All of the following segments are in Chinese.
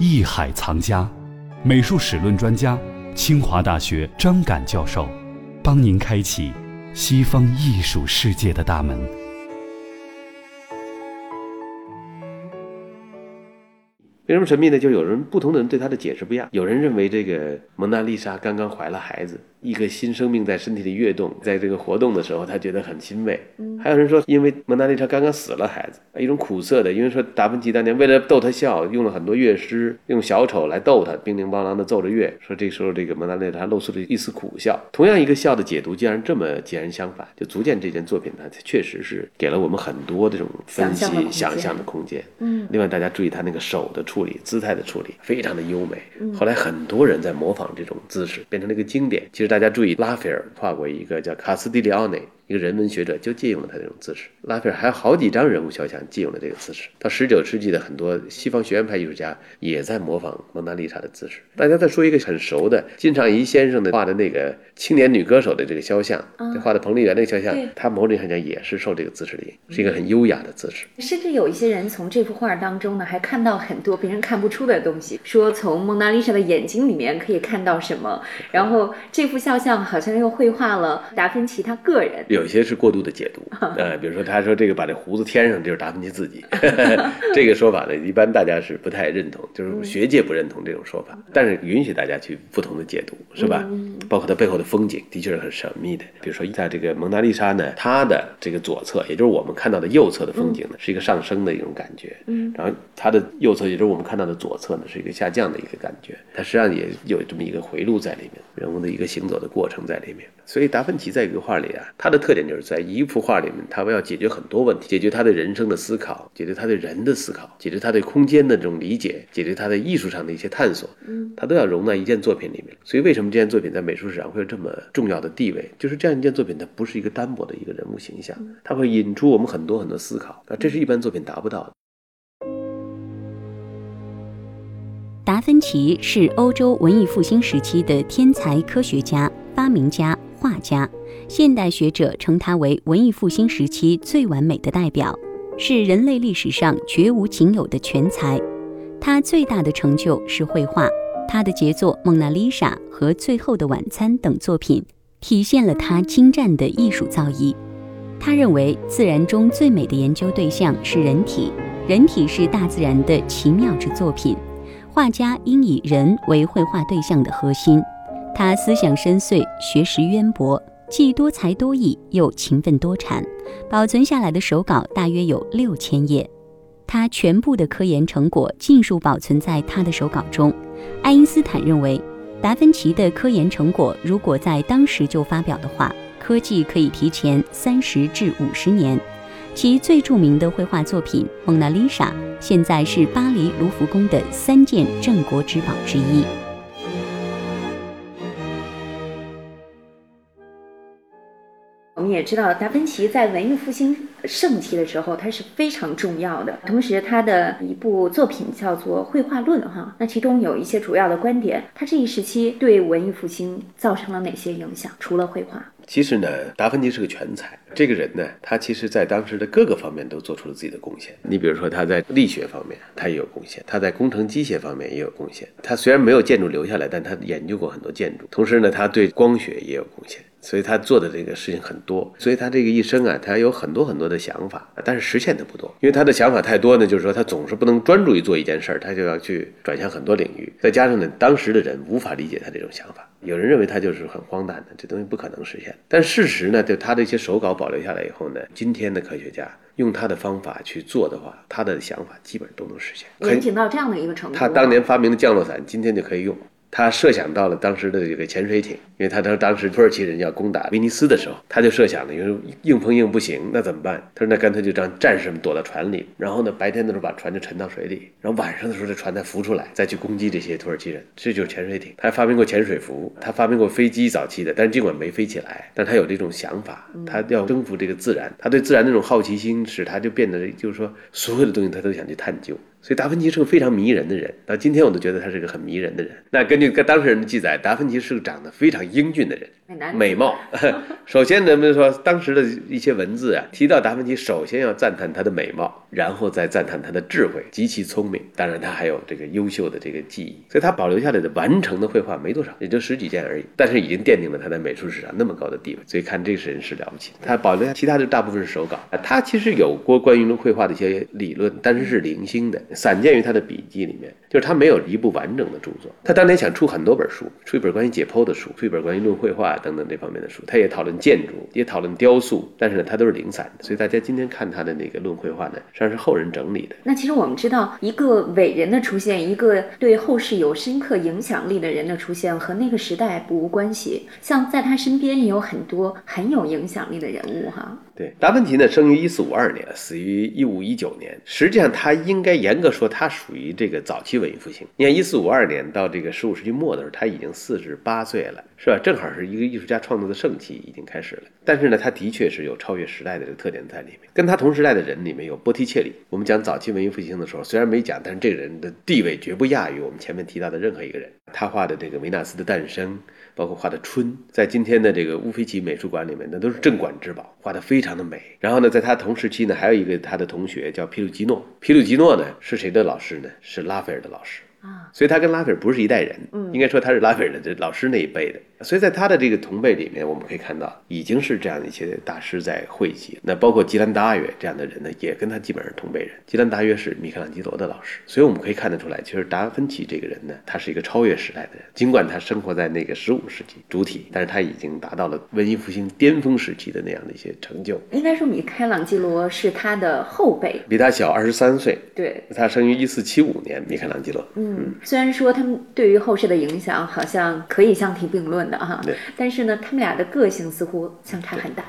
艺海藏家、美术史论专家、清华大学张敢教授，帮您开启西方艺术世界的大门。为什么神秘呢？就有人不同的人对他的解释不一样。有人认为这个蒙娜丽莎刚刚怀了孩子。一个新生命在身体里跃动，在这个活动的时候，他觉得很欣慰。还有人说，因为蒙娜丽莎刚刚死了孩子，一种苦涩的。因为说达芬奇当年为了逗他笑，用了很多乐师，用小丑来逗他，叮叮当当的奏着乐。说这时候这个蒙娜丽莎露出了一丝苦笑。同样一个笑的解读，竟然这么截然相反，就足见这件作品呢，确实是给了我们很多这种分析、想象的空间。嗯。另外，大家注意他那个手的处理、姿态的处理，非常的优美。后来很多人在模仿这种姿势，变成了一个经典。其实。大家注意，拉斐尔画过一个叫卡斯蒂利奥内。一个人文学者就借用了他这种姿势，拉斐尔还有好几张人物肖像借用了这个姿势。到十九世纪的很多西方学院派艺术家也在模仿蒙娜丽莎的姿势。大家再说一个很熟的金常怡先生的画的那个青年女歌手的这个肖像，画的彭丽媛那个肖像，他某种意义上讲也是受这个姿势的影响，是一个很优雅的姿势。甚至有一些人从这幅画当中呢，还看到很多别人看不出的东西，说从蒙娜丽莎的眼睛里面可以看到什么。然后这幅肖像好像又绘画了达芬奇他个人，有些是过度的。解读，呃，比如说他说这个把这胡子添上就是达芬奇自己，这个说法呢，一般大家是不太认同，就是学界不认同这种说法，但是允许大家去不同的解读，是吧？包括它背后的风景，的确是很神秘的。比如说在这个蒙娜丽莎呢，它的这个左侧，也就是我们看到的右侧的风景呢，是一个上升的一种感觉，嗯，然后它的右侧，也就是我们看到的左侧呢，是一个下降的一个感觉，它实际上也有这么一个回路在里面，人物的一个行走的过程在里面。所以达芬奇在一个画里啊，他的特点就是在一。幅画里面，他们要解决很多问题，解决他对人生的思考，解决他对人的思考，解决他对空间的这种理解，解决他的艺术上的一些探索，嗯，他都要融在一件作品里面。所以，为什么这件作品在美术史上会有这么重要的地位？就是这样一件作品，它不是一个单薄的一个人物形象，它会引出我们很多很多思考那，这是一般作品达不到的。达芬奇是欧洲文艺复兴时期的天才科学家、发明家、画家。现代学者称他为文艺复兴时期最完美的代表，是人类历史上绝无仅有的全才。他最大的成就是绘画，他的杰作《蒙娜丽莎》和《最后的晚餐》等作品，体现了他精湛的艺术造诣。他认为，自然中最美的研究对象是人体，人体是大自然的奇妙之作品，画家应以人为绘画对象的核心。他思想深邃，学识渊博。既多才多艺又勤奋多产，保存下来的手稿大约有六千页。他全部的科研成果尽数保存在他的手稿中。爱因斯坦认为，达芬奇的科研成果如果在当时就发表的话，科技可以提前三十至五十年。其最著名的绘画作品《蒙娜丽莎》现在是巴黎卢浮宫的三件镇国之宝之一。我们也知道，达芬奇在文艺复兴盛期的时候，他是非常重要的。同时，他的一部作品叫做《绘画论》哈，那其中有一些主要的观点。他这一时期对文艺复兴造成了哪些影响？除了绘画，其实呢，达芬奇是个全才。这个人呢，他其实在当时的各个方面都做出了自己的贡献。你比如说，他在力学方面，他也有贡献；他在工程机械方面也有贡献。他虽然没有建筑留下来，但他研究过很多建筑。同时呢，他对光学也有贡献。所以他做的这个事情很多，所以他这个一生啊，他有很多很多的想法，但是实现的不多，因为他的想法太多呢，就是说他总是不能专注于做一件事儿，他就要去转向很多领域，再加上呢，当时的人无法理解他这种想法，有人认为他就是很荒诞的，这东西不可能实现。但事实呢，就他的一些手稿保留下来以后呢，今天的科学家用他的方法去做的话，他的想法基本都能实现，严谨到这样的一个程度。他当年发明的降落伞，今天就可以用。他设想到了当时的这个潜水艇，因为他当当时土耳其人要攻打威尼斯的时候，他就设想了，因为硬碰硬不行，那怎么办？他说那干脆就让战士们躲到船里，然后呢白天的时候把船就沉到水里，然后晚上的时候这船再浮出来，再去攻击这些土耳其人。这就是潜水艇。他还发明过潜水服，他发明过飞机早期的，但是尽管没飞起来，但他有这种想法，他要征服这个自然，他对自然那种好奇心使他就变得就是说所有的东西他都想去探究。所以达芬奇是个非常迷人的人，到今天我都觉得他是个很迷人的人。那根据当事人的记载，达芬奇是个长得非常英俊的人，美貌。首先，咱们说当时的一些文字啊，提到达芬奇，首先要赞叹他的美貌，然后再赞叹他的智慧，极其聪明。当然，他还有这个优秀的这个技艺，所以他保留下来的完成的绘画没多少，也就十几件而已。但是已经奠定了他在美术史上那么高的地位，所以看这个人是了不起。他保留下其他的大部分是手稿啊，他其实有过关于绘画的一些理论，但是是零星的，散见于他的笔记里面，就是他没有一部完整的著作。他当年想出很多本书，出一本关于解剖的书，出一本关于论绘画等等这方面的书。他也讨论建筑，也讨论雕塑，但是呢，他都是零散的。所以大家今天看他的那个论绘画呢，实际上是后人整理的。那其实我们知道，一个伟人的出现，一个对后世有深刻影响力的人的出现，和那个时代不无关系。像在他身边也有很多很有影响力的人物，哈。对，达芬奇呢，生于一四五二年，死于一五一九年。实际上，他应该严格说，他属于这个早期文艺复兴。你看，一四五二年到这个十五世纪末的时候，他已经四十八岁了，是吧？正好是一个艺术家创作的盛期已经开始了。但是呢，他的确是有超越时代的这个特点在里面。跟他同时代的人里面有波提切利。我们讲早期文艺复兴的时候，虽然没讲，但是这个人的地位绝不亚于我们前面提到的任何一个人。他画的这个维纳斯的诞生。包括画的春，在今天的这个乌菲齐美术馆里面，那都是镇馆之宝，画的非常的美。然后呢，在他同时期呢，还有一个他的同学叫皮鲁基诺，皮鲁基诺呢是谁的老师呢？是拉斐尔的老师。啊，所以他跟拉斐尔不是一代人，嗯，应该说他是拉斐尔的这老师那一辈的。所以在他的这个同辈里面，我们可以看到，已经是这样的一些大师在汇集。那包括吉兰达约这样的人呢，也跟他基本上同辈人。吉兰达约是米开朗基罗的老师，所以我们可以看得出来，其实达芬奇这个人呢，他是一个超越时代的人。尽管他生活在那个十五世纪主体，但是他已经达到了文艺复兴巅峰时期的那样的一些成就。应该说，米开朗基罗是他的后辈，比他小二十三岁。对，他生于一四七五年，米开朗基罗。嗯，虽然说。他们对于后世的影响好像可以相提并论的哈，但是呢，他们俩的个性似乎相差很大。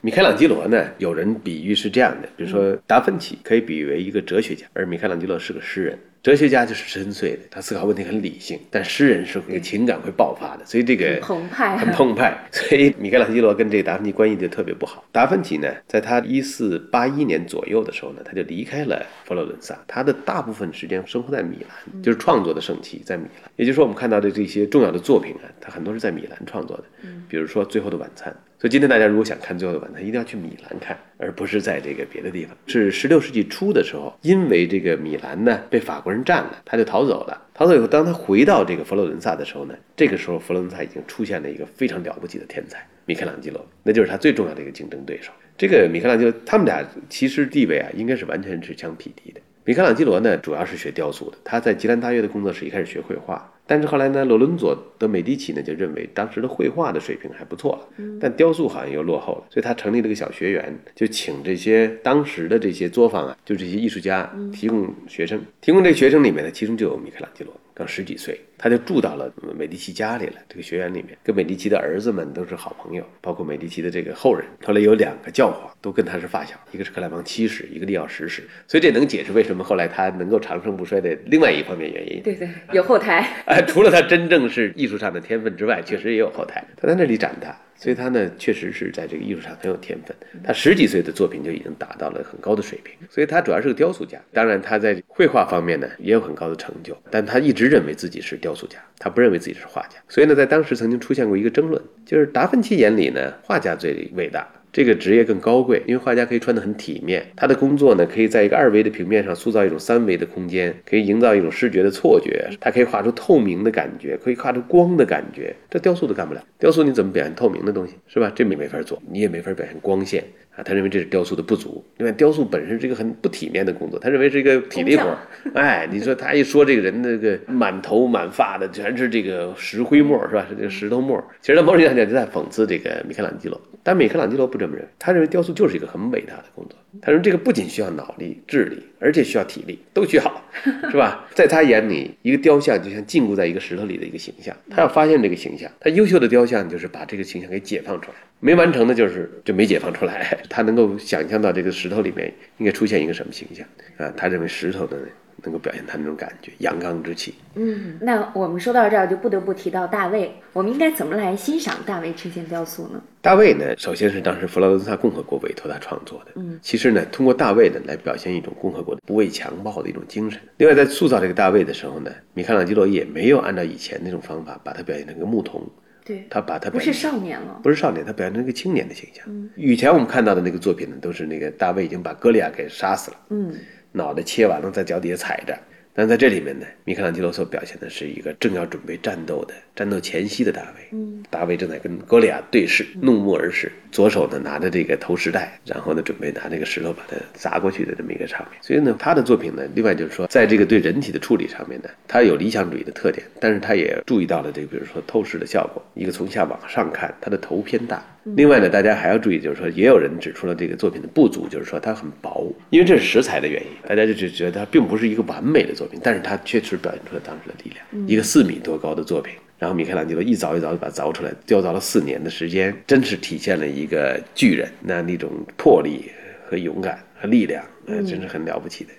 米开朗基罗呢，有人比喻是这样的，比如说达芬奇可以比喻为一个哲学家，而米开朗基罗是个诗人。哲学家就是深邃的，他思考问题很理性，但诗人是会情感会爆发的，所以这个澎湃，很澎湃。所以米开朗基罗跟这个达芬奇关系就特别不好。达芬奇呢，在他一四八一年左右的时候呢，他就离开了佛罗伦萨，他的大部分时间生活在米兰，就是创作的盛期在米兰。也就是说，我们看到的这些重要的作品啊，他很多是在米兰创作的，比如说《最后的晚餐》。所以今天大家如果想看《最后的晚餐》，一定要去米兰看，而不是在这个别的地方。是十六世纪初的时候，因为这个米兰呢被法国人占了，他就逃走了。逃走以后，当他回到这个佛罗伦萨的时候呢，这个时候佛罗伦萨已经出现了一个非常了不起的天才——米开朗基罗，那就是他最重要的一个竞争对手。这个米开朗基罗，他们俩其实地位啊，应该是完全是相匹敌的。米开朗基罗呢，主要是学雕塑的，他在吉兰大约的工作室一开始学绘画。但是后来呢，罗伦佐德美第奇呢就认为当时的绘画的水平还不错，但雕塑好像又落后了，所以他成立了个小学园，就请这些当时的这些作坊啊，就这些艺术家提供学生，提供这学生里面呢，其中就有米开朗基罗。刚十几岁，他就住到了美第奇家里了。这个学院里面，跟美第奇的儿子们都是好朋友，包括美第奇的这个后人。后来有两个教皇都跟他是发小，一个是克莱芒七世，一个利奥十世。所以这能解释为什么后来他能够长盛不衰的另外一方面原因。对对，有后台。哎，除了他真正是艺术上的天分之外，确实也有后台。他在那里长大。所以他呢，确实是在这个艺术上很有天分。他十几岁的作品就已经达到了很高的水平。所以他主要是个雕塑家，当然他在绘画方面呢也有很高的成就。但他一直认为自己是雕塑家，他不认为自己是画家。所以呢，在当时曾经出现过一个争论，就是达芬奇眼里呢，画家最伟大。这个职业更高贵，因为画家可以穿得很体面。他的工作呢，可以在一个二维的平面上塑造一种三维的空间，可以营造一种视觉的错觉。他可以画出透明的感觉，可以画出光的感觉。这雕塑都干不了。雕塑你怎么表现透明的东西，是吧？这你没法做，你也没法表现光线。啊，他认为这是雕塑的不足，另外雕塑本身是一个很不体面的工作，他认为是一个体力活。哎，你说他一说这个人那个满头满发的全是这个石灰沫，是吧？是这个石头沫。其实他某种意义上讲就在讽刺这个米开朗基罗，但米开朗基罗不这么认为，他认为雕塑就是一个很伟大的工作。他说这个不仅需要脑力、智力，而且需要体力，都需要，是吧？在他眼里，一个雕像就像禁锢在一个石头里的一个形象，他要发现这个形象。他优秀的雕像就是把这个形象给解放出来。没完成的就是就没解放出来，他能够想象到这个石头里面应该出现一个什么形象啊？他认为石头的能够表现他那种感觉，阳刚之气。嗯，那我们说到这儿就不得不提到大卫，我们应该怎么来欣赏大卫这件雕塑呢？大卫呢，首先是当时佛罗伦萨共和国委托他创作的。嗯，其实呢，通过大卫呢来表现一种共和国的不畏强暴的一种精神。另外，在塑造这个大卫的时候呢，米开朗基罗也没有按照以前那种方法把他表现成个牧童。对，他把他不是少年了，不是少年，他表现成一个青年的形象。嗯以前我们看到的那个作品呢，都是那个大卫已经把歌利亚给杀死了，嗯脑袋切完了，在脚底下踩着。但在这里面呢，米开朗基罗所表现的是一个正要准备战斗的、战斗前夕的大卫。嗯，大卫正在跟歌利亚对视，怒目而视，左手呢拿着这个投石袋，然后呢准备拿这个石头把它砸过去的这么一个场面。所以呢，他的作品呢，另外就是说，在这个对人体的处理上面呢，他有理想主义的特点，但是他也注意到了这个，比如说透视的效果，一个从下往上看，他的头偏大。另外呢，大家还要注意，就是说，也有人指出了这个作品的不足，就是说它很薄，因为这是食材的原因，大家就只觉得它并不是一个完美的作品，但是它确实表现出了当时的力量。一个四米多高的作品，然后米开朗基罗一凿一凿就把它凿出来，雕凿了四年的时间，真是体现了一个巨人那那种魄力和勇敢和力量，呃，真是很了不起的。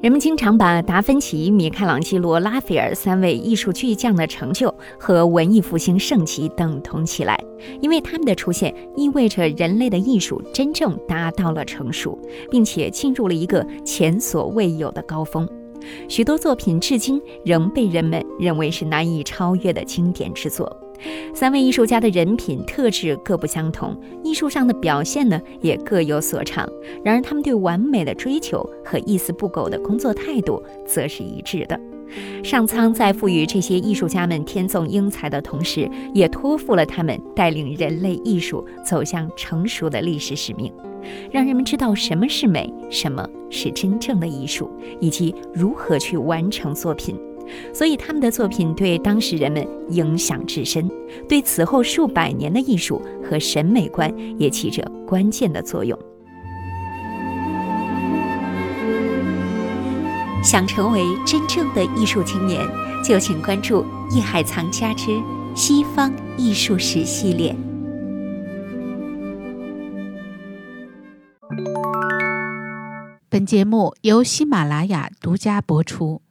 人们经常把达芬奇、米开朗基罗、拉斐尔三位艺术巨匠的成就和文艺复兴盛期等同起来，因为他们的出现意味着人类的艺术真正达到了成熟，并且进入了一个前所未有的高峰。许多作品至今仍被人们认为是难以超越的经典之作。三位艺术家的人品特质各不相同，艺术上的表现呢也各有所长。然而，他们对完美的追求和一丝不苟的工作态度则是一致的。上苍在赋予这些艺术家们天纵英才的同时，也托付了他们带领人类艺术走向成熟的历史使命，让人们知道什么是美，什么是真正的艺术，以及如何去完成作品。所以，他们的作品对当时人们影响至深，对此后数百年的艺术和审美观也起着关键的作用。想成为真正的艺术青年，就请关注《艺海藏家之西方艺术史》系列。本节目由喜马拉雅独家播出。